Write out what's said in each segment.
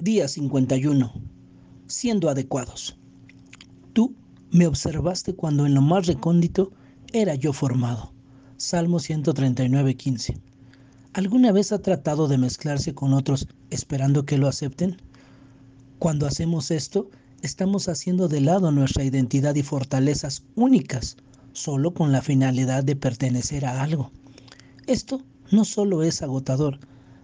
Día 51. Siendo adecuados. Tú me observaste cuando en lo más recóndito era yo formado. Salmo 139, 15. ¿Alguna vez ha tratado de mezclarse con otros esperando que lo acepten? Cuando hacemos esto, estamos haciendo de lado nuestra identidad y fortalezas únicas, solo con la finalidad de pertenecer a algo. Esto no solo es agotador,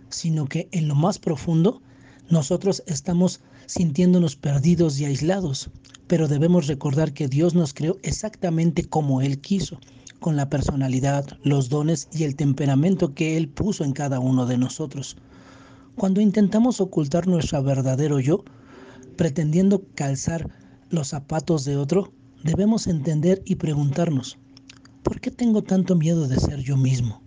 sino que en lo más profundo nosotros estamos sintiéndonos perdidos y aislados, pero debemos recordar que Dios nos creó exactamente como Él quiso, con la personalidad, los dones y el temperamento que Él puso en cada uno de nosotros. Cuando intentamos ocultar nuestro verdadero yo, pretendiendo calzar los zapatos de otro, debemos entender y preguntarnos, ¿por qué tengo tanto miedo de ser yo mismo?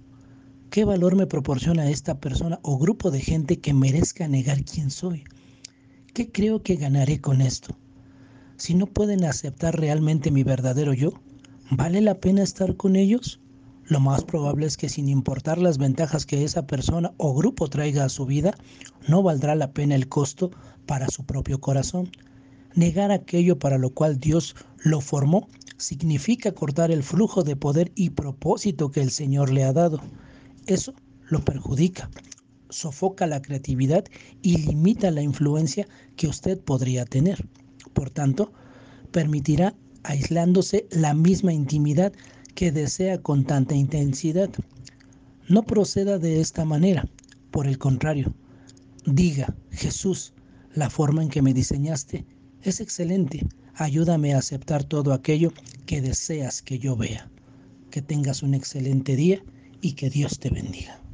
¿Qué valor me proporciona esta persona o grupo de gente que merezca negar quién soy? ¿Qué creo que ganaré con esto? Si no pueden aceptar realmente mi verdadero yo, ¿vale la pena estar con ellos? Lo más probable es que sin importar las ventajas que esa persona o grupo traiga a su vida, no valdrá la pena el costo para su propio corazón. Negar aquello para lo cual Dios lo formó significa cortar el flujo de poder y propósito que el Señor le ha dado. Eso lo perjudica, sofoca la creatividad y limita la influencia que usted podría tener. Por tanto, permitirá aislándose la misma intimidad que desea con tanta intensidad. No proceda de esta manera, por el contrario, diga, Jesús, la forma en que me diseñaste es excelente, ayúdame a aceptar todo aquello que deseas que yo vea. Que tengas un excelente día y que Dios te bendiga.